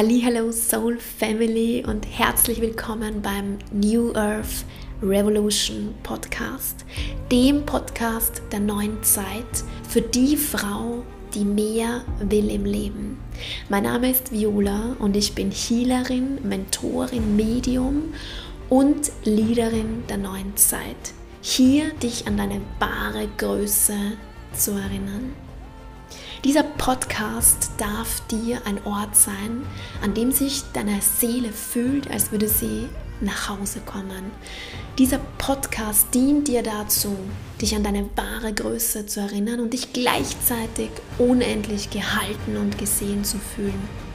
Hallo Soul Family und herzlich willkommen beim New Earth Revolution Podcast, dem Podcast der neuen Zeit für die Frau, die mehr will im Leben. Mein Name ist Viola und ich bin Healerin, Mentorin, Medium und Leaderin der neuen Zeit. Hier dich an deine wahre Größe zu erinnern. Dieser Podcast darf dir ein Ort sein, an dem sich deine Seele fühlt, als würde sie nach Hause kommen. Dieser Podcast dient dir dazu, dich an deine wahre Größe zu erinnern und dich gleichzeitig unendlich gehalten und gesehen zu fühlen.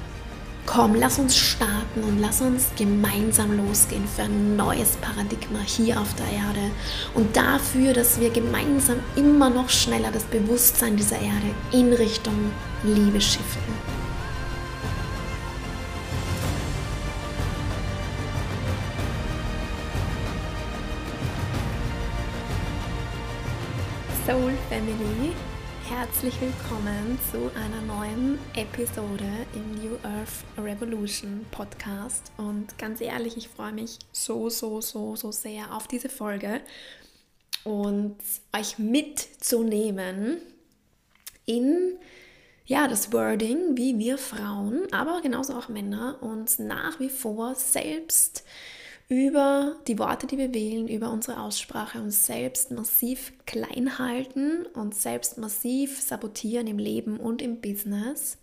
Komm, lass uns starten und lass uns gemeinsam losgehen für ein neues Paradigma hier auf der Erde und dafür, dass wir gemeinsam immer noch schneller das Bewusstsein dieser Erde in Richtung Liebe shiften. Soul Family Herzlich willkommen zu einer neuen Episode im New Earth Revolution Podcast. Und ganz ehrlich, ich freue mich so, so, so, so sehr auf diese Folge und euch mitzunehmen in ja, das Wording, wie wir Frauen, aber genauso auch Männer uns nach wie vor selbst über die Worte, die wir wählen, über unsere Aussprache uns selbst massiv klein halten und selbst massiv sabotieren im Leben und im Business,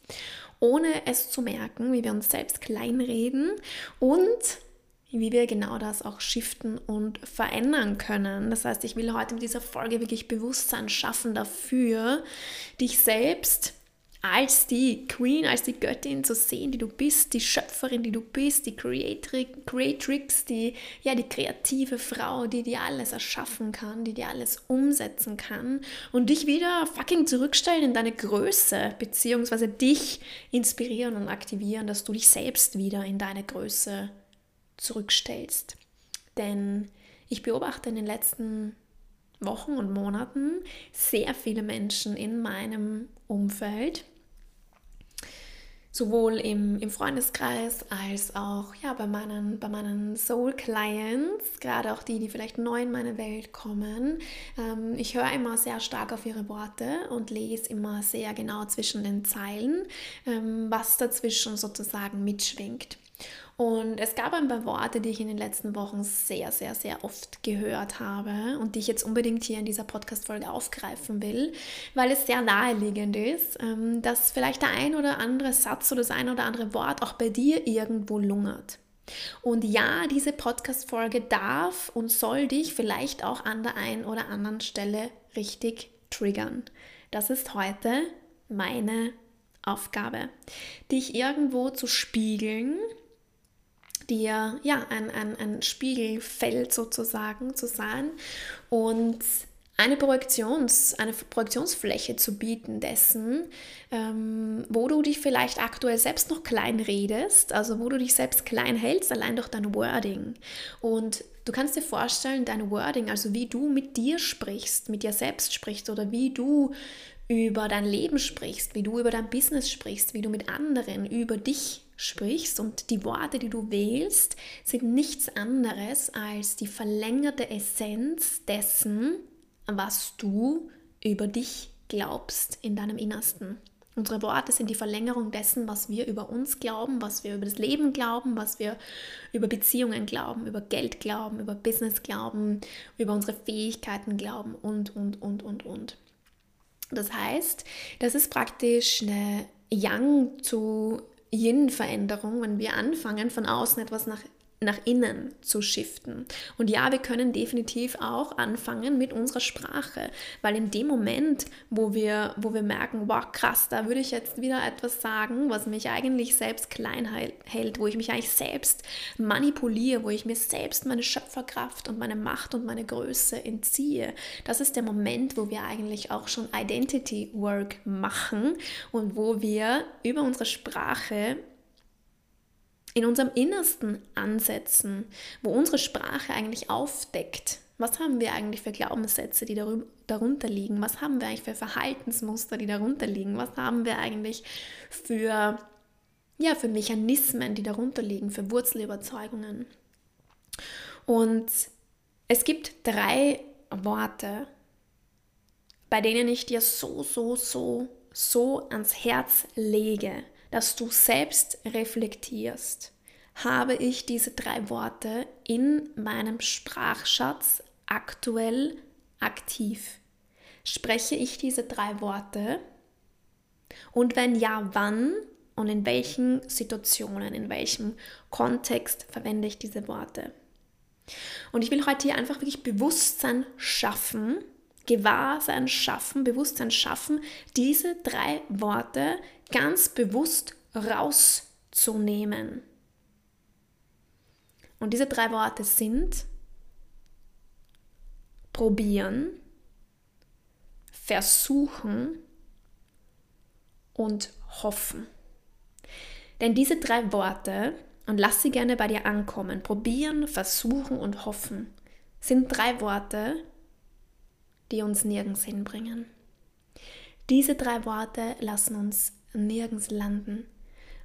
ohne es zu merken, wie wir uns selbst kleinreden und wie wir genau das auch shiften und verändern können. Das heißt, ich will heute mit dieser Folge wirklich Bewusstsein schaffen dafür, dich selbst als die Queen, als die Göttin zu sehen, die du bist, die Schöpferin, die du bist, die Creatrix, die, ja, die kreative Frau, die dir alles erschaffen kann, die dir alles umsetzen kann und dich wieder fucking zurückstellen in deine Größe, beziehungsweise dich inspirieren und aktivieren, dass du dich selbst wieder in deine Größe zurückstellst. Denn ich beobachte in den letzten Wochen und Monaten sehr viele Menschen in meinem Umfeld, sowohl im, im Freundeskreis als auch ja, bei meinen, bei meinen Soul-Clients, gerade auch die, die vielleicht neu in meine Welt kommen. Ähm, ich höre immer sehr stark auf ihre Worte und lese immer sehr genau zwischen den Zeilen, ähm, was dazwischen sozusagen mitschwingt. Und es gab ein paar Worte, die ich in den letzten Wochen sehr, sehr, sehr oft gehört habe und die ich jetzt unbedingt hier in dieser Podcast-Folge aufgreifen will, weil es sehr naheliegend ist, ähm, dass vielleicht der ein oder andere Satz oder das ein oder andere Wort auch bei dir irgendwo lungert. Und ja, diese Podcast-Folge darf und soll dich vielleicht auch an der einen oder anderen Stelle richtig triggern. Das ist heute meine Aufgabe, dich irgendwo zu spiegeln dir ja ein, ein, ein Spiegelfeld sozusagen zu sein und eine, Projektions, eine Projektionsfläche zu bieten dessen, ähm, wo du dich vielleicht aktuell selbst noch klein redest, also wo du dich selbst klein hältst, allein durch dein Wording. Und du kannst dir vorstellen, dein Wording, also wie du mit dir sprichst, mit dir selbst sprichst oder wie du über dein Leben sprichst, wie du über dein Business sprichst, wie du mit anderen über dich sprichst und die Worte, die du wählst, sind nichts anderes als die verlängerte Essenz dessen, was du über dich glaubst in deinem Innersten. Unsere Worte sind die Verlängerung dessen, was wir über uns glauben, was wir über das Leben glauben, was wir über Beziehungen glauben, über Geld glauben, über Business glauben, über unsere Fähigkeiten glauben und, und, und, und, und. Das heißt, das ist praktisch eine Yang zu Yin-Veränderung, wenn wir anfangen, von außen etwas nach nach innen zu shiften. Und ja, wir können definitiv auch anfangen mit unserer Sprache, weil in dem Moment, wo wir, wo wir merken, wow, krass, da würde ich jetzt wieder etwas sagen, was mich eigentlich selbst klein hält, wo ich mich eigentlich selbst manipuliere, wo ich mir selbst meine Schöpferkraft und meine Macht und meine Größe entziehe. Das ist der Moment, wo wir eigentlich auch schon Identity Work machen und wo wir über unsere Sprache in unserem Innersten ansetzen, wo unsere Sprache eigentlich aufdeckt. Was haben wir eigentlich für Glaubenssätze, die darunter liegen? Was haben wir eigentlich für Verhaltensmuster, die darunter liegen? Was haben wir eigentlich für ja, für Mechanismen, die darunter liegen, für Wurzelüberzeugungen. Und es gibt drei Worte, bei denen ich dir so, so, so, so ans Herz lege, dass du selbst reflektierst. Habe ich diese drei Worte in meinem Sprachschatz aktuell aktiv? Spreche ich diese drei Worte? Und wenn ja, wann und in welchen Situationen, in welchem Kontext verwende ich diese Worte? Und ich will heute hier einfach wirklich Bewusstsein schaffen, Gewahrsein schaffen, Bewusstsein schaffen, diese drei Worte ganz bewusst rauszunehmen. Und diese drei Worte sind probieren, versuchen und hoffen. Denn diese drei Worte, und lass sie gerne bei dir ankommen, probieren, versuchen und hoffen, sind drei Worte, die uns nirgends hinbringen. Diese drei Worte lassen uns nirgends landen,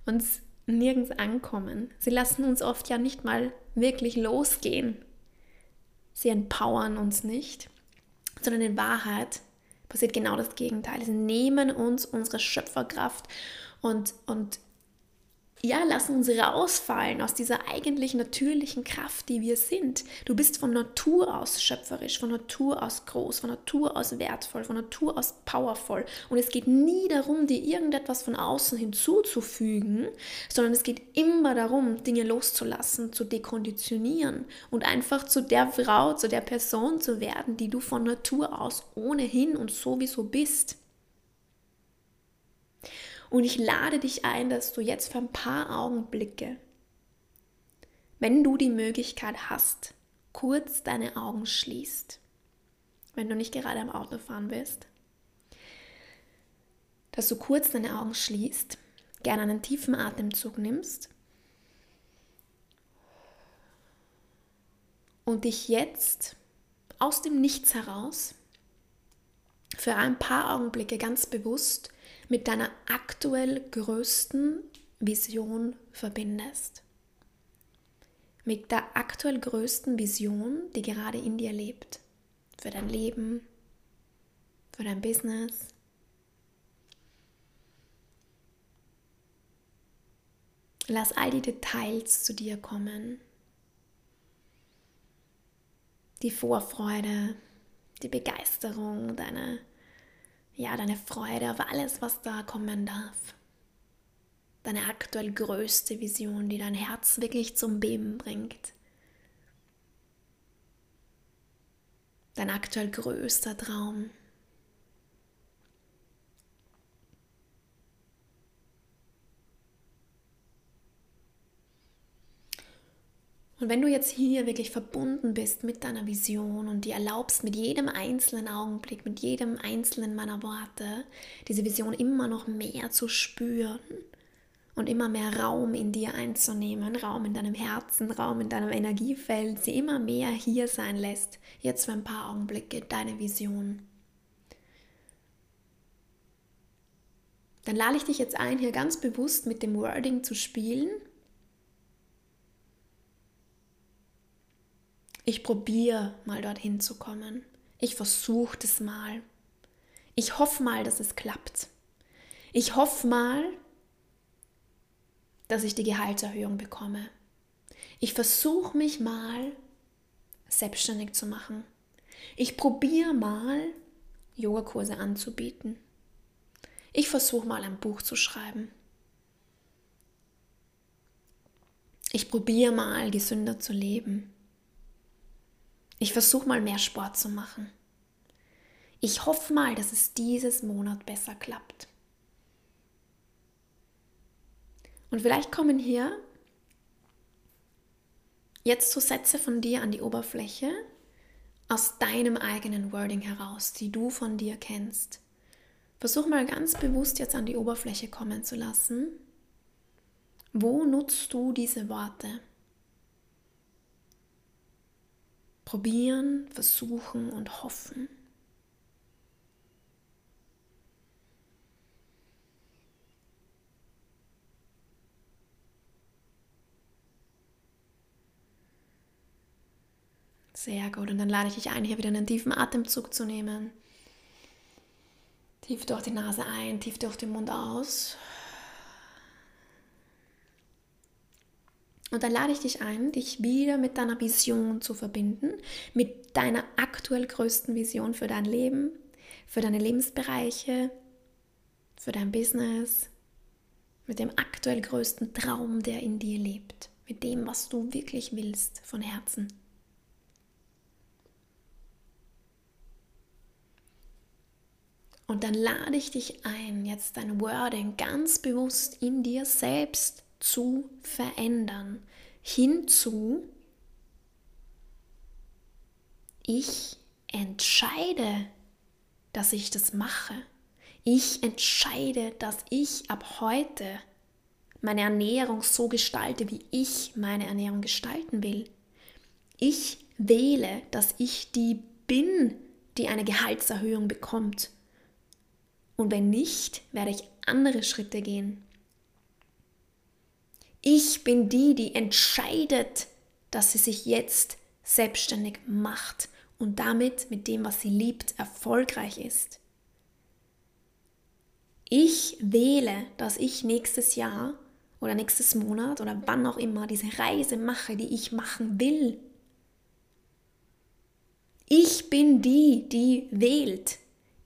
uns nirgends ankommen. Sie lassen uns oft ja nicht mal wirklich losgehen. Sie empowern uns nicht, sondern in Wahrheit passiert genau das Gegenteil. Sie nehmen uns unsere Schöpferkraft und, und ja, lassen uns rausfallen aus dieser eigentlich natürlichen Kraft, die wir sind. Du bist von Natur aus schöpferisch, von Natur aus groß, von Natur aus wertvoll, von Natur aus powerful. Und es geht nie darum, dir irgendetwas von außen hinzuzufügen, sondern es geht immer darum, Dinge loszulassen, zu dekonditionieren und einfach zu der Frau, zu der Person zu werden, die du von Natur aus ohnehin und sowieso bist. Und ich lade dich ein, dass du jetzt für ein paar Augenblicke, wenn du die Möglichkeit hast, kurz deine Augen schließt, wenn du nicht gerade am Autofahren bist, dass du kurz deine Augen schließt, gerne einen tiefen Atemzug nimmst und dich jetzt aus dem Nichts heraus für ein paar Augenblicke ganz bewusst mit deiner aktuell größten Vision verbindest. Mit der aktuell größten Vision, die gerade in dir lebt. Für dein Leben, für dein Business. Lass all die Details zu dir kommen. Die Vorfreude, die Begeisterung, deine ja, deine Freude auf alles, was da kommen darf. Deine aktuell größte Vision, die dein Herz wirklich zum Beben bringt. Dein aktuell größter Traum. Und wenn du jetzt hier wirklich verbunden bist mit deiner Vision und dir erlaubst, mit jedem einzelnen Augenblick, mit jedem einzelnen meiner Worte, diese Vision immer noch mehr zu spüren und immer mehr Raum in dir einzunehmen, Raum in deinem Herzen, Raum in deinem Energiefeld, sie immer mehr hier sein lässt, jetzt für ein paar Augenblicke deine Vision. Dann lade ich dich jetzt ein, hier ganz bewusst mit dem Wording zu spielen Ich probiere mal dorthin zu kommen. Ich versuche das mal. Ich hoffe mal, dass es klappt. Ich hoffe mal, dass ich die Gehaltserhöhung bekomme. Ich versuche mich mal selbstständig zu machen. Ich probiere mal Yogakurse anzubieten. Ich versuche mal ein Buch zu schreiben. Ich probiere mal gesünder zu leben. Ich versuche mal mehr Sport zu machen. Ich hoffe mal, dass es dieses Monat besser klappt. Und vielleicht kommen hier jetzt so Sätze von dir an die Oberfläche aus deinem eigenen Wording heraus, die du von dir kennst. Versuch mal ganz bewusst jetzt an die Oberfläche kommen zu lassen. Wo nutzt du diese Worte? probieren, versuchen und hoffen. Sehr gut. Und dann lade ich dich ein, hier wieder einen tiefen Atemzug zu nehmen. Tief durch die Nase ein, tief durch den Mund aus. Und dann lade ich dich ein, dich wieder mit deiner Vision zu verbinden, mit deiner aktuell größten Vision für dein Leben, für deine Lebensbereiche, für dein Business, mit dem aktuell größten Traum, der in dir lebt, mit dem, was du wirklich willst von Herzen. Und dann lade ich dich ein, jetzt dein Wording ganz bewusst in dir selbst zu verändern. Hinzu, ich entscheide, dass ich das mache. Ich entscheide, dass ich ab heute meine Ernährung so gestalte, wie ich meine Ernährung gestalten will. Ich wähle, dass ich die bin, die eine Gehaltserhöhung bekommt. Und wenn nicht, werde ich andere Schritte gehen. Ich bin die, die entscheidet, dass sie sich jetzt selbstständig macht und damit mit dem, was sie liebt, erfolgreich ist. Ich wähle, dass ich nächstes Jahr oder nächstes Monat oder wann auch immer diese Reise mache, die ich machen will. Ich bin die, die wählt.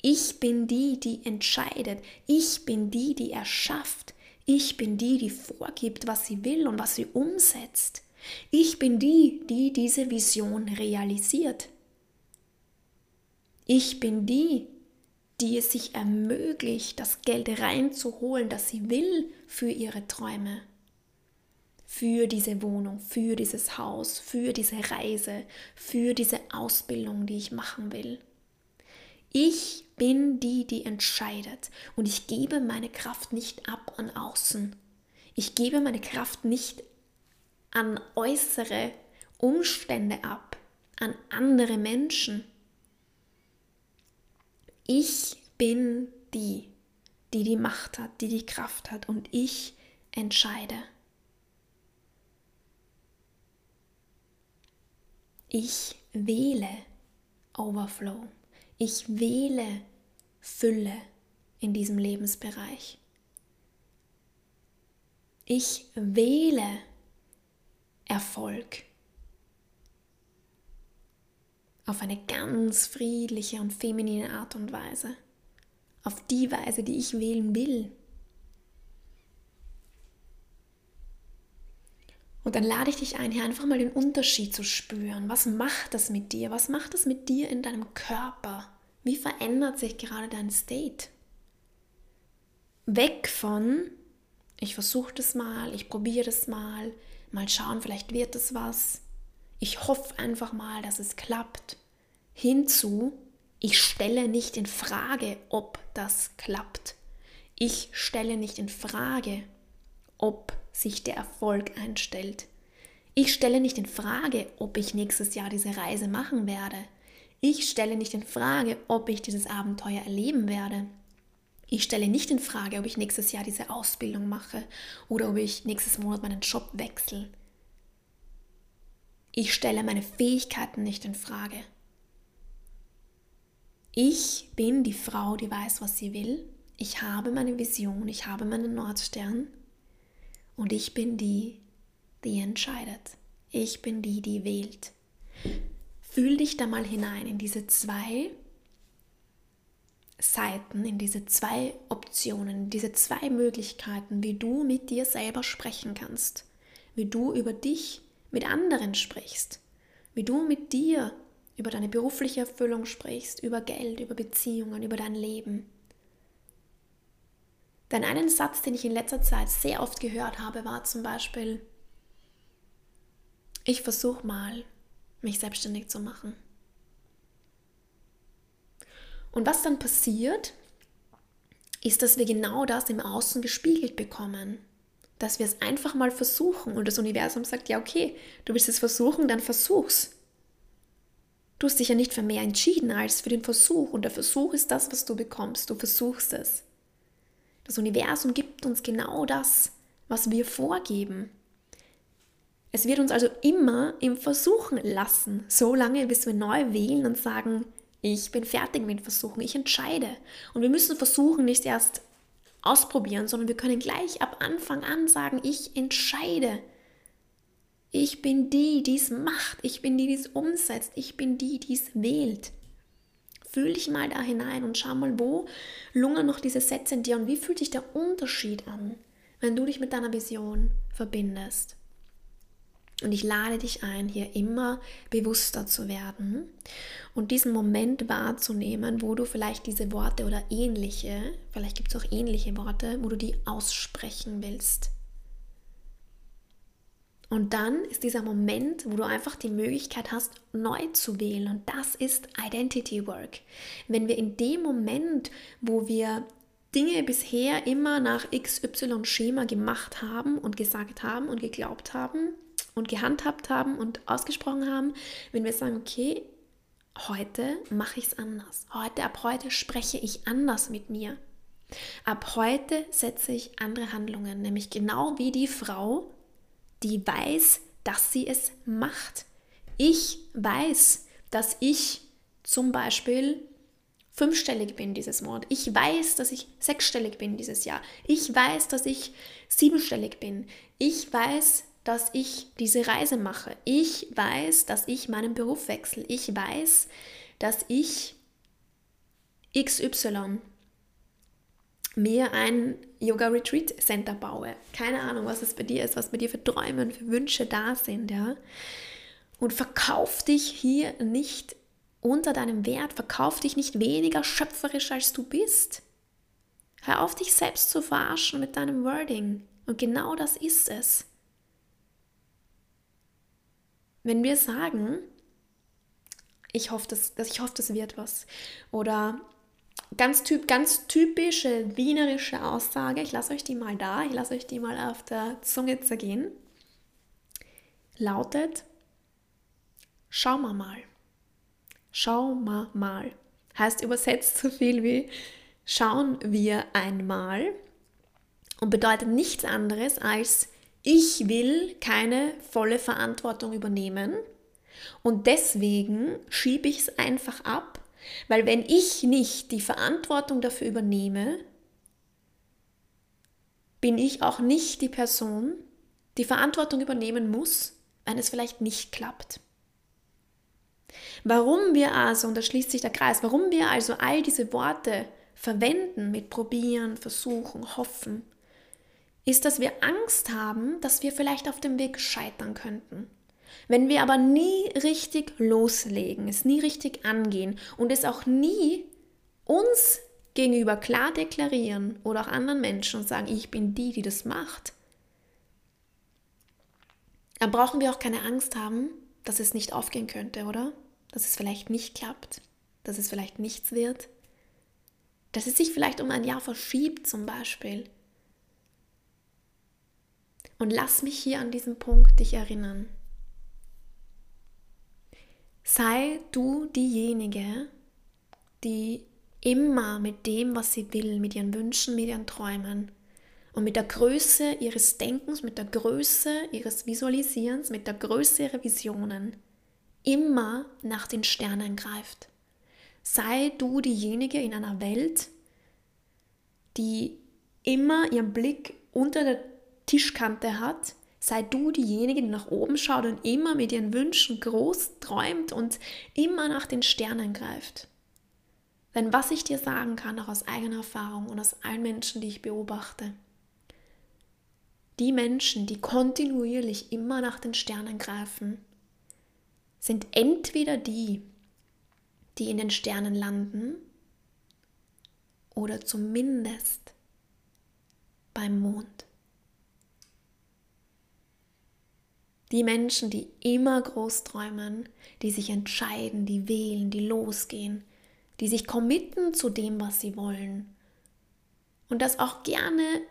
Ich bin die, die entscheidet. Ich bin die, die erschafft. Ich bin die, die vorgibt, was sie will und was sie umsetzt. Ich bin die, die diese Vision realisiert. Ich bin die, die es sich ermöglicht, das Geld reinzuholen, das sie will für ihre Träume. Für diese Wohnung, für dieses Haus, für diese Reise, für diese Ausbildung, die ich machen will. Ich bin die, die entscheidet und ich gebe meine Kraft nicht ab an außen. Ich gebe meine Kraft nicht an äußere Umstände ab, an andere Menschen. Ich bin die, die die Macht hat, die die Kraft hat und ich entscheide. Ich wähle Overflow. Ich wähle Fülle in diesem Lebensbereich. Ich wähle Erfolg auf eine ganz friedliche und feminine Art und Weise, auf die Weise, die ich wählen will. Und dann lade ich dich ein, hier einfach mal den Unterschied zu spüren. Was macht das mit dir? Was macht das mit dir in deinem Körper? Wie verändert sich gerade dein State? Weg von, ich versuche das mal, ich probiere das mal, mal schauen, vielleicht wird es was. Ich hoffe einfach mal, dass es klappt. Hinzu, ich stelle nicht in Frage, ob das klappt. Ich stelle nicht in Frage, ob sich der Erfolg einstellt. Ich stelle nicht in Frage, ob ich nächstes Jahr diese Reise machen werde. Ich stelle nicht in Frage, ob ich dieses Abenteuer erleben werde. Ich stelle nicht in Frage, ob ich nächstes Jahr diese Ausbildung mache oder ob ich nächstes Monat meinen Job wechsle. Ich stelle meine Fähigkeiten nicht in Frage. Ich bin die Frau, die weiß, was sie will. Ich habe meine Vision, ich habe meinen Nordstern und ich bin die, die entscheidet. Ich bin die, die wählt. Fühl dich da mal hinein in diese zwei Seiten, in diese zwei Optionen, in diese zwei Möglichkeiten, wie du mit dir selber sprechen kannst, wie du über dich mit anderen sprichst, wie du mit dir über deine berufliche Erfüllung sprichst, über Geld, über Beziehungen, über dein Leben. Denn einen Satz, den ich in letzter Zeit sehr oft gehört habe, war zum Beispiel, ich versuche mal, mich selbstständig zu machen. Und was dann passiert, ist, dass wir genau das im Außen gespiegelt bekommen. Dass wir es einfach mal versuchen und das Universum sagt, ja okay, du willst es versuchen, dann versuch's. Du hast dich ja nicht für mehr entschieden als für den Versuch und der Versuch ist das, was du bekommst. Du versuchst es. Das Universum gibt uns genau das, was wir vorgeben. Es wird uns also immer im Versuchen lassen, so lange, bis wir neu wählen und sagen, ich bin fertig mit Versuchen, ich entscheide. Und wir müssen versuchen, nicht erst ausprobieren, sondern wir können gleich ab Anfang an sagen, ich entscheide. Ich bin die, die es macht. Ich bin die, die es umsetzt. Ich bin die, die es wählt. Fühl dich mal da hinein und schau mal, wo lungern noch diese Sätze in dir und wie fühlt sich der Unterschied an, wenn du dich mit deiner Vision verbindest. Und ich lade dich ein, hier immer bewusster zu werden und diesen Moment wahrzunehmen, wo du vielleicht diese Worte oder ähnliche, vielleicht gibt es auch ähnliche Worte, wo du die aussprechen willst. Und dann ist dieser Moment, wo du einfach die Möglichkeit hast, neu zu wählen. Und das ist Identity Work. Wenn wir in dem Moment, wo wir Dinge bisher immer nach XY-Schema gemacht haben und gesagt haben und geglaubt haben und gehandhabt haben und ausgesprochen haben, wenn wir sagen, okay, heute mache ich es anders. Heute, ab heute spreche ich anders mit mir. Ab heute setze ich andere Handlungen, nämlich genau wie die Frau, die weiß, dass sie es macht. Ich weiß, dass ich zum Beispiel fünfstellig bin dieses Monat. Ich weiß, dass ich sechsstellig bin dieses Jahr. Ich weiß, dass ich siebenstellig bin. Ich weiß, dass ich diese Reise mache. Ich weiß, dass ich meinen Beruf wechsle. Ich weiß, dass ich XY mir ein Yoga Retreat Center baue. Keine Ahnung, was es bei dir ist, was bei dir für Träume und für Wünsche da sind, ja. Und verkauf dich hier nicht unter deinem Wert, verkauf dich nicht weniger schöpferisch als du bist. Hör auf, dich selbst zu verarschen mit deinem Wording. Und genau das ist es. Wenn wir sagen, ich hoffe, das, ich hoffe, das wird was. Oder ganz, typ, ganz typische wienerische Aussage, ich lasse euch die mal da, ich lasse euch die mal auf der Zunge zergehen, lautet, schau mal mal. Schau mal mal. Heißt übersetzt so viel wie schauen wir einmal. Und bedeutet nichts anderes als ich will keine volle Verantwortung übernehmen. Und deswegen schiebe ich es einfach ab weil wenn ich nicht die Verantwortung dafür übernehme, bin ich auch nicht die Person, die Verantwortung übernehmen muss, wenn es vielleicht nicht klappt. Warum wir also, und da schließt sich der Kreis, warum wir also all diese Worte verwenden mit probieren, versuchen, hoffen, ist, dass wir Angst haben, dass wir vielleicht auf dem Weg scheitern könnten. Wenn wir aber nie richtig loslegen, es nie richtig angehen und es auch nie uns gegenüber klar deklarieren oder auch anderen Menschen und sagen, ich bin die, die das macht, dann brauchen wir auch keine Angst haben, dass es nicht aufgehen könnte, oder? Dass es vielleicht nicht klappt, dass es vielleicht nichts wird, dass es sich vielleicht um ein Jahr verschiebt zum Beispiel. Und lass mich hier an diesem Punkt dich erinnern. Sei du diejenige, die immer mit dem, was sie will, mit ihren Wünschen, mit ihren Träumen und mit der Größe ihres Denkens, mit der Größe ihres Visualisierens, mit der Größe ihrer Visionen immer nach den Sternen greift. Sei du diejenige in einer Welt, die immer ihren Blick unter der Tischkante hat Sei du diejenige, die nach oben schaut und immer mit ihren Wünschen groß träumt und immer nach den Sternen greift. Denn was ich dir sagen kann, auch aus eigener Erfahrung und aus allen Menschen, die ich beobachte, die Menschen, die kontinuierlich immer nach den Sternen greifen, sind entweder die, die in den Sternen landen oder zumindest beim Mond. Die Menschen, die immer groß träumen, die sich entscheiden, die wählen, die losgehen, die sich committen zu dem, was sie wollen. Und das auch gerne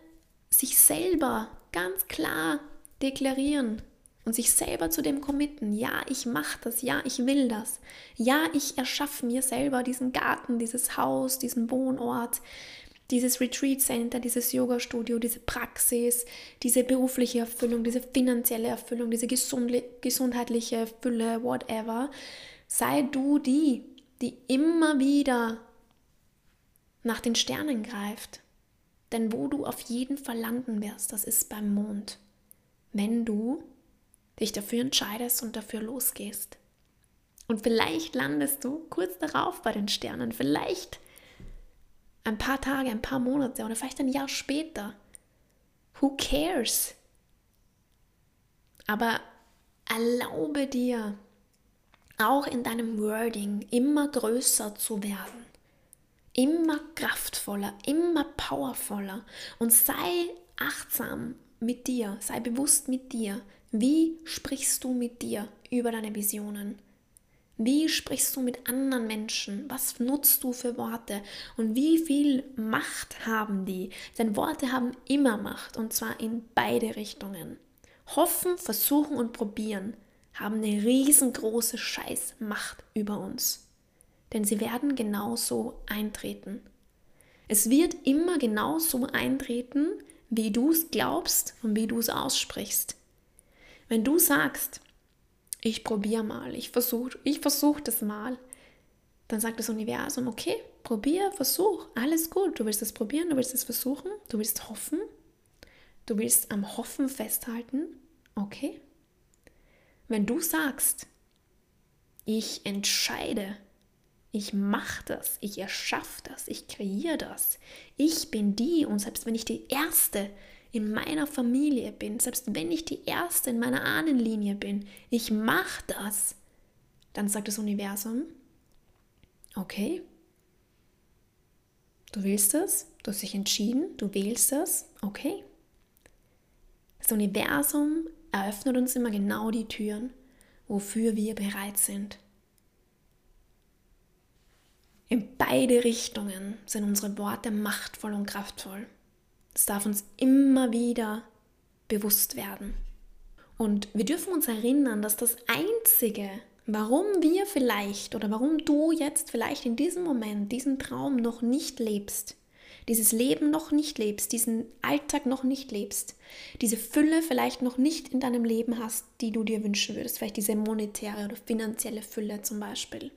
sich selber ganz klar deklarieren und sich selber zu dem committen. Ja, ich mache das, ja, ich will das. Ja, ich erschaffe mir selber diesen Garten, dieses Haus, diesen Wohnort. Dieses Retreat Center, dieses Yoga-Studio, diese Praxis, diese berufliche Erfüllung, diese finanzielle Erfüllung, diese gesundheitliche Fülle, whatever. Sei du die, die immer wieder nach den Sternen greift. Denn wo du auf jeden Fall landen wirst, das ist beim Mond. Wenn du dich dafür entscheidest und dafür losgehst. Und vielleicht landest du kurz darauf bei den Sternen. Vielleicht ein paar Tage, ein paar Monate oder vielleicht ein Jahr später. Who cares? Aber erlaube dir, auch in deinem Wording immer größer zu werden, immer kraftvoller, immer powervoller und sei achtsam mit dir, sei bewusst mit dir. Wie sprichst du mit dir über deine Visionen? Wie sprichst du mit anderen Menschen? Was nutzt du für Worte? Und wie viel Macht haben die? Denn Worte haben immer Macht und zwar in beide Richtungen. Hoffen, versuchen und probieren haben eine riesengroße Scheißmacht über uns. Denn sie werden genauso eintreten. Es wird immer genauso eintreten, wie du es glaubst und wie du es aussprichst. Wenn du sagst, ich probiere mal, ich versuche ich versuch das mal. Dann sagt das Universum, okay, probier, versuch, alles gut. Du willst es probieren, du willst es versuchen, du willst hoffen, du willst am Hoffen festhalten, okay. Wenn du sagst, ich entscheide, ich mache das, ich erschaffe das, ich kreiere das, ich bin die und selbst wenn ich die Erste in meiner Familie bin, selbst wenn ich die Erste in meiner Ahnenlinie bin, ich mache das, dann sagt das Universum, okay, du willst es, du hast dich entschieden, du wählst es, okay. Das Universum eröffnet uns immer genau die Türen, wofür wir bereit sind. In beide Richtungen sind unsere Worte machtvoll und kraftvoll. Es darf uns immer wieder bewusst werden. Und wir dürfen uns erinnern, dass das Einzige, warum wir vielleicht oder warum du jetzt vielleicht in diesem Moment diesen Traum noch nicht lebst, dieses Leben noch nicht lebst, diesen Alltag noch nicht lebst, diese Fülle vielleicht noch nicht in deinem Leben hast, die du dir wünschen würdest, vielleicht diese monetäre oder finanzielle Fülle zum Beispiel.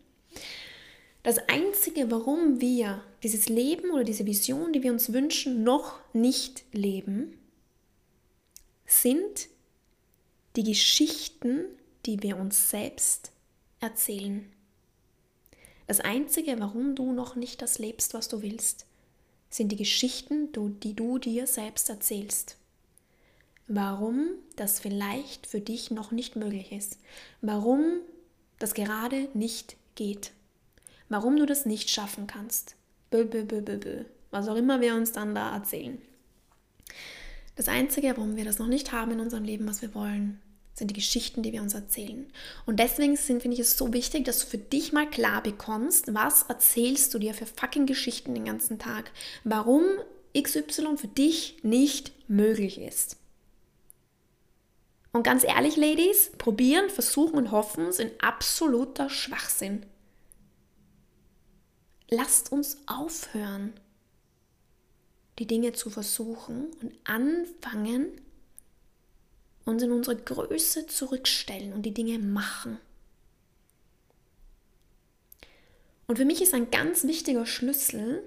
Das Einzige, warum wir dieses Leben oder diese Vision, die wir uns wünschen, noch nicht leben, sind die Geschichten, die wir uns selbst erzählen. Das Einzige, warum du noch nicht das lebst, was du willst, sind die Geschichten, die du dir selbst erzählst. Warum das vielleicht für dich noch nicht möglich ist. Warum das gerade nicht geht warum du das nicht schaffen kannst. Bö, bö, bö, bö, bö. Was auch immer wir uns dann da erzählen. Das Einzige, warum wir das noch nicht haben in unserem Leben, was wir wollen, sind die Geschichten, die wir uns erzählen. Und deswegen finde ich es so wichtig, dass du für dich mal klar bekommst, was erzählst du dir für fucking Geschichten den ganzen Tag. Warum XY für dich nicht möglich ist. Und ganz ehrlich, Ladies, probieren, versuchen und hoffen sind absoluter Schwachsinn lasst uns aufhören, die Dinge zu versuchen und anfangen, uns in unsere Größe zurückstellen und die Dinge machen. Und für mich ist ein ganz wichtiger Schlüssel,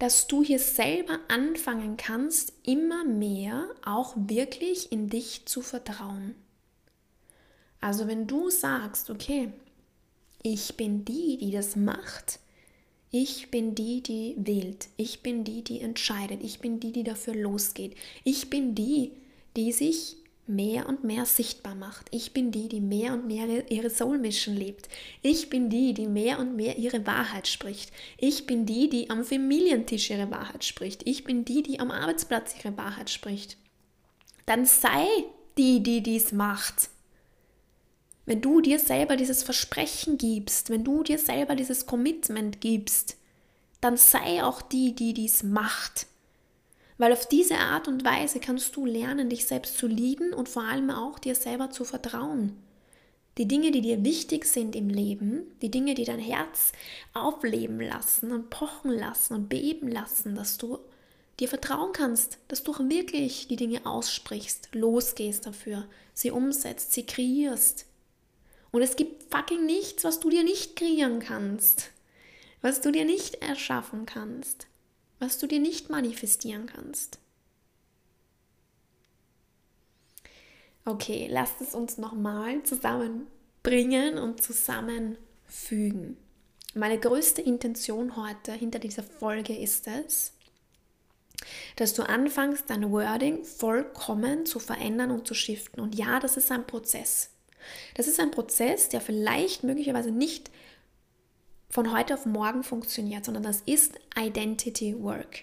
dass du hier selber anfangen kannst, immer mehr auch wirklich in dich zu vertrauen. Also wenn du sagst, okay, ich bin die, die das macht. Ich bin die, die wählt. Ich bin die, die entscheidet. Ich bin die, die dafür losgeht. Ich bin die, die sich mehr und mehr sichtbar macht. Ich bin die, die mehr und mehr ihre Soul Mission lebt. Ich bin die, die mehr und mehr ihre Wahrheit spricht. Ich bin die, die am Familientisch ihre Wahrheit spricht. Ich bin die, die am Arbeitsplatz ihre Wahrheit spricht. Dann sei die, die dies macht. Wenn du dir selber dieses Versprechen gibst, wenn du dir selber dieses Commitment gibst, dann sei auch die, die dies macht. Weil auf diese Art und Weise kannst du lernen, dich selbst zu lieben und vor allem auch dir selber zu vertrauen. die Dinge, die dir wichtig sind im Leben, die Dinge, die dein Herz aufleben lassen und pochen lassen und beben lassen, dass du dir vertrauen kannst, dass du auch wirklich die Dinge aussprichst, losgehst dafür, sie umsetzt, sie kreierst. Und es gibt fucking nichts, was du dir nicht kreieren kannst, was du dir nicht erschaffen kannst, was du dir nicht manifestieren kannst. Okay, lasst es uns nochmal zusammenbringen und zusammenfügen. Meine größte Intention heute hinter dieser Folge ist es, dass du anfängst, dein Wording vollkommen zu verändern und zu shiften. Und ja, das ist ein Prozess. Das ist ein Prozess, der vielleicht möglicherweise nicht von heute auf morgen funktioniert, sondern das ist Identity Work.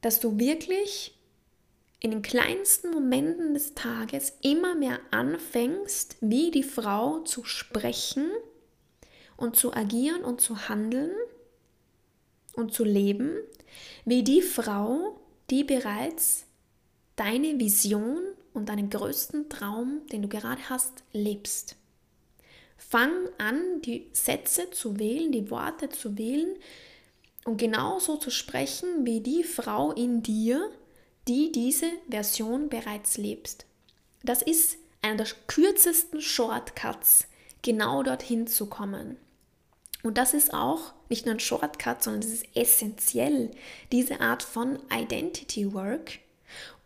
Dass du wirklich in den kleinsten Momenten des Tages immer mehr anfängst, wie die Frau zu sprechen und zu agieren und zu handeln und zu leben, wie die Frau, die bereits deine Vision und deinen größten Traum, den du gerade hast, lebst. Fang an, die Sätze zu wählen, die Worte zu wählen und genauso zu sprechen wie die Frau in dir, die diese Version bereits lebst. Das ist einer der kürzesten Shortcuts, genau dorthin zu kommen. Und das ist auch nicht nur ein Shortcut, sondern es ist essentiell, diese Art von Identity Work,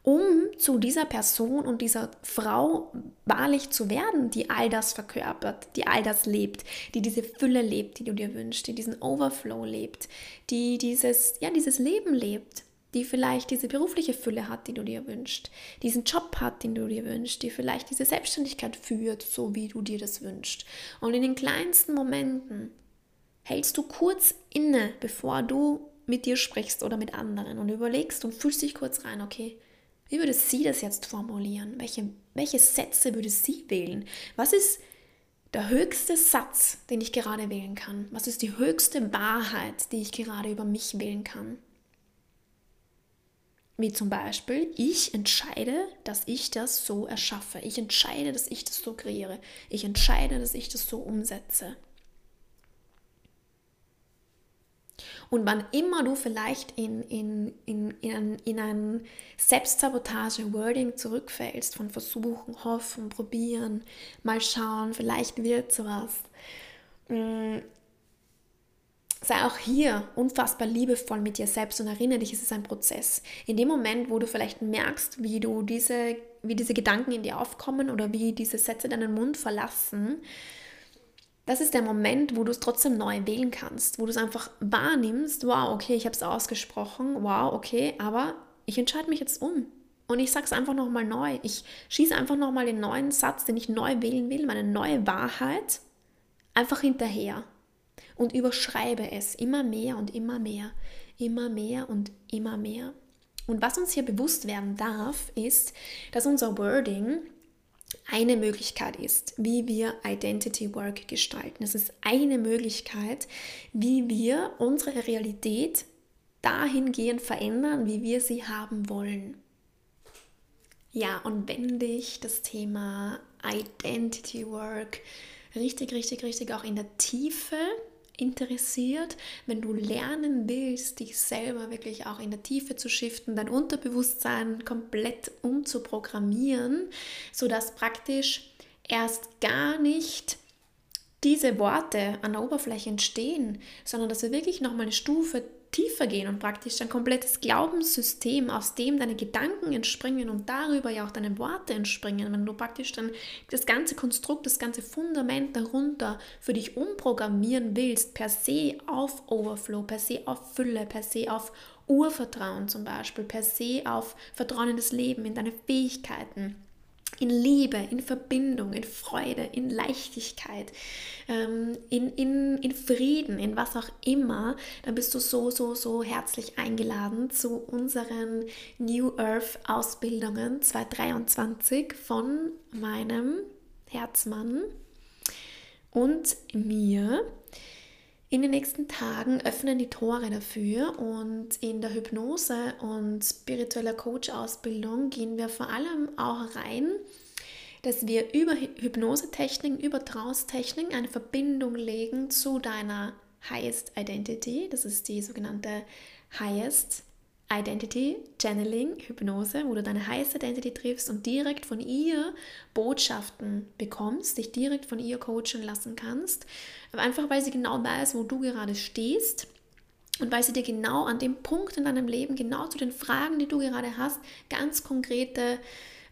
um zu dieser Person und dieser Frau wahrlich zu werden, die all das verkörpert, die all das lebt, die diese Fülle lebt, die du dir wünschst, die diesen Overflow lebt, die dieses, ja, dieses Leben lebt die vielleicht diese berufliche Fülle hat, die du dir wünschst, diesen Job hat, den du dir wünschst, die vielleicht diese Selbstständigkeit führt, so wie du dir das wünschst. Und in den kleinsten Momenten hältst du kurz inne, bevor du mit dir sprichst oder mit anderen und überlegst und fühlst dich kurz rein, okay, wie würde sie das jetzt formulieren? Welche, welche Sätze würde sie wählen? Was ist der höchste Satz, den ich gerade wählen kann? Was ist die höchste Wahrheit, die ich gerade über mich wählen kann? Wie zum Beispiel, ich entscheide, dass ich das so erschaffe. Ich entscheide, dass ich das so kreiere. Ich entscheide, dass ich das so umsetze. Und wann immer du vielleicht in, in, in, in, ein, in ein Selbstsabotage-Wording zurückfällst, von versuchen, hoffen, probieren, mal schauen, vielleicht wird sowas, mm, sei auch hier unfassbar liebevoll mit dir selbst und erinnere dich, es ist ein Prozess. In dem Moment, wo du vielleicht merkst, wie du diese, wie diese Gedanken in dir aufkommen oder wie diese Sätze deinen Mund verlassen, das ist der Moment, wo du es trotzdem neu wählen kannst, wo du es einfach wahrnimmst, wow, okay, ich habe es ausgesprochen, wow, okay, aber ich entscheide mich jetzt um. Und ich sage es einfach nochmal neu. Ich schieße einfach nochmal den neuen Satz, den ich neu wählen will, meine neue Wahrheit, einfach hinterher und überschreibe es immer mehr und immer mehr, immer mehr und immer mehr. Und was uns hier bewusst werden darf, ist, dass unser Wording eine Möglichkeit ist, wie wir Identity Work gestalten. Es ist eine Möglichkeit, wie wir unsere Realität dahingehend verändern, wie wir sie haben wollen. Ja, und wenn dich das Thema Identity Work richtig, richtig, richtig auch in der Tiefe interessiert, wenn du lernen willst, dich selber wirklich auch in der Tiefe zu shiften, dein Unterbewusstsein komplett umzuprogrammieren, sodass praktisch erst gar nicht diese Worte an der Oberfläche entstehen, sondern dass wir wirklich nochmal eine Stufe tiefer gehen und praktisch dein komplettes Glaubenssystem, aus dem deine Gedanken entspringen und darüber ja auch deine Worte entspringen, wenn du praktisch dann das ganze Konstrukt, das ganze Fundament darunter für dich umprogrammieren willst, per se auf Overflow, per se auf Fülle, per se auf Urvertrauen zum Beispiel, per se auf Vertrauen in das Leben, in deine Fähigkeiten in Liebe, in Verbindung, in Freude, in Leichtigkeit, ähm, in, in, in Frieden, in was auch immer, dann bist du so, so, so herzlich eingeladen zu unseren New Earth Ausbildungen 2023 von meinem Herzmann und mir. In den nächsten Tagen öffnen die Tore dafür und in der Hypnose und spiritueller Coach-Ausbildung gehen wir vor allem auch rein dass wir über Hypnosetechniken, über Trance-Techniken eine Verbindung legen zu deiner Highest Identity. Das ist die sogenannte Highest Identity Channeling, Hypnose, wo du deine Highest Identity triffst und direkt von ihr Botschaften bekommst, dich direkt von ihr coachen lassen kannst. Einfach weil sie genau weiß, wo du gerade stehst und weil sie dir genau an dem Punkt in deinem Leben, genau zu den Fragen, die du gerade hast, ganz konkrete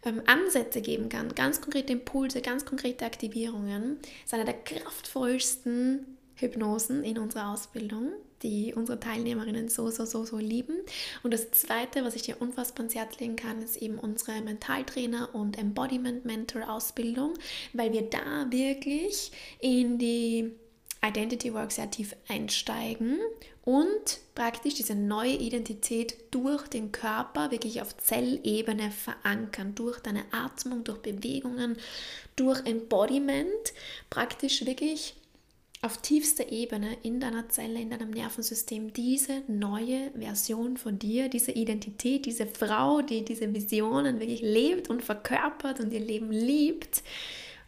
ähm, Ansätze geben kann, ganz konkrete Impulse, ganz konkrete Aktivierungen. Das ist eine der kraftvollsten Hypnosen in unserer Ausbildung, die unsere Teilnehmerinnen so, so, so, so lieben. Und das Zweite, was ich dir unfassbar ans Herz legen kann, ist eben unsere Mentaltrainer- und Embodiment-Mentor-Ausbildung, weil wir da wirklich in die Identity Work sehr tief einsteigen und praktisch diese neue Identität durch den Körper wirklich auf Zellebene verankern, durch deine Atmung, durch Bewegungen, durch Embodiment, praktisch wirklich auf tiefster Ebene in deiner Zelle, in deinem Nervensystem diese neue Version von dir, diese Identität, diese Frau, die diese Visionen wirklich lebt und verkörpert und ihr Leben liebt,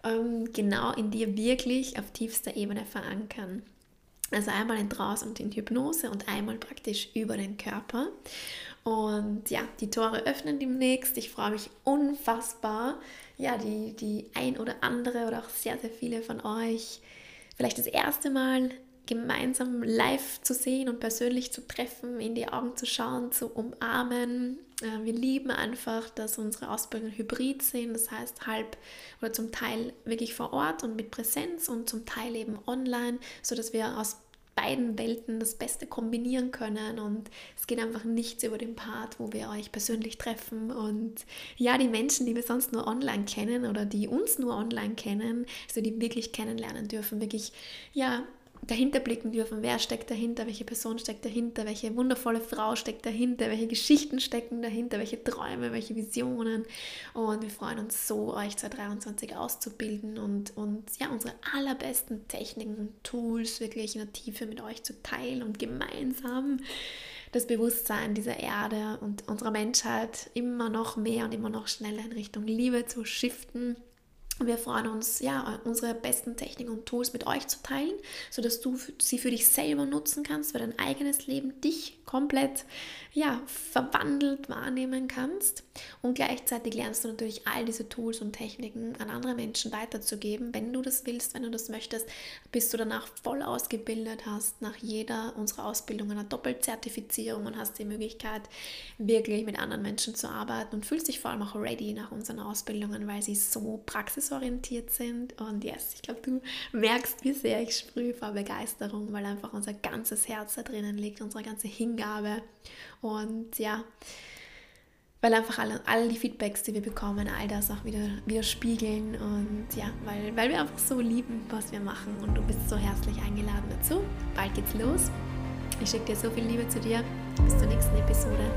ähm, genau in dir wirklich auf tiefster Ebene verankern. Also einmal in Trance und in Hypnose und einmal praktisch über den Körper. Und ja, die Tore öffnen demnächst. Ich freue mich unfassbar, ja, die, die ein oder andere oder auch sehr, sehr viele von euch vielleicht das erste Mal gemeinsam live zu sehen und persönlich zu treffen, in die Augen zu schauen, zu umarmen. Äh, wir lieben einfach, dass unsere Ausbildungen hybrid sind, das heißt halb oder zum Teil wirklich vor Ort und mit Präsenz und zum Teil eben online, sodass wir aus beiden Welten das Beste kombinieren können und es geht einfach nichts über den Part, wo wir euch persönlich treffen. Und ja, die Menschen, die wir sonst nur online kennen oder die uns nur online kennen, also die wirklich kennenlernen dürfen, wirklich ja, dahinter blicken dürfen, wer steckt dahinter, welche Person steckt dahinter, welche wundervolle Frau steckt dahinter, welche Geschichten stecken dahinter, welche Träume, welche Visionen. Und wir freuen uns so, euch 2023 auszubilden und, und ja, unsere allerbesten Techniken und Tools wirklich in der Tiefe mit euch zu teilen und gemeinsam das Bewusstsein dieser Erde und unserer Menschheit immer noch mehr und immer noch schneller in Richtung Liebe zu shiften wir freuen uns, ja, unsere besten Techniken und Tools mit euch zu teilen, sodass du sie für dich selber nutzen kannst, für dein eigenes Leben, dich komplett ja, verwandelt wahrnehmen kannst. Und gleichzeitig lernst du natürlich all diese Tools und Techniken an andere Menschen weiterzugeben, wenn du das willst, wenn du das möchtest, bis du danach voll ausgebildet hast, nach jeder unserer Ausbildungen eine Doppelzertifizierung und hast die Möglichkeit, wirklich mit anderen Menschen zu arbeiten und fühlst dich vor allem auch ready nach unseren Ausbildungen, weil sie so praxisorientiert sind. Und yes, ich glaube, du merkst, wie sehr ich sprühe vor Begeisterung, weil einfach unser ganzes Herz da drinnen liegt, unsere ganze Hingabe. Und ja, weil einfach alle, all die Feedbacks, die wir bekommen, all das auch wieder, wieder spiegeln und ja, weil, weil wir einfach so lieben, was wir machen und du bist so herzlich eingeladen dazu. Bald geht's los. Ich schicke dir so viel Liebe zu dir. Bis zur nächsten Episode.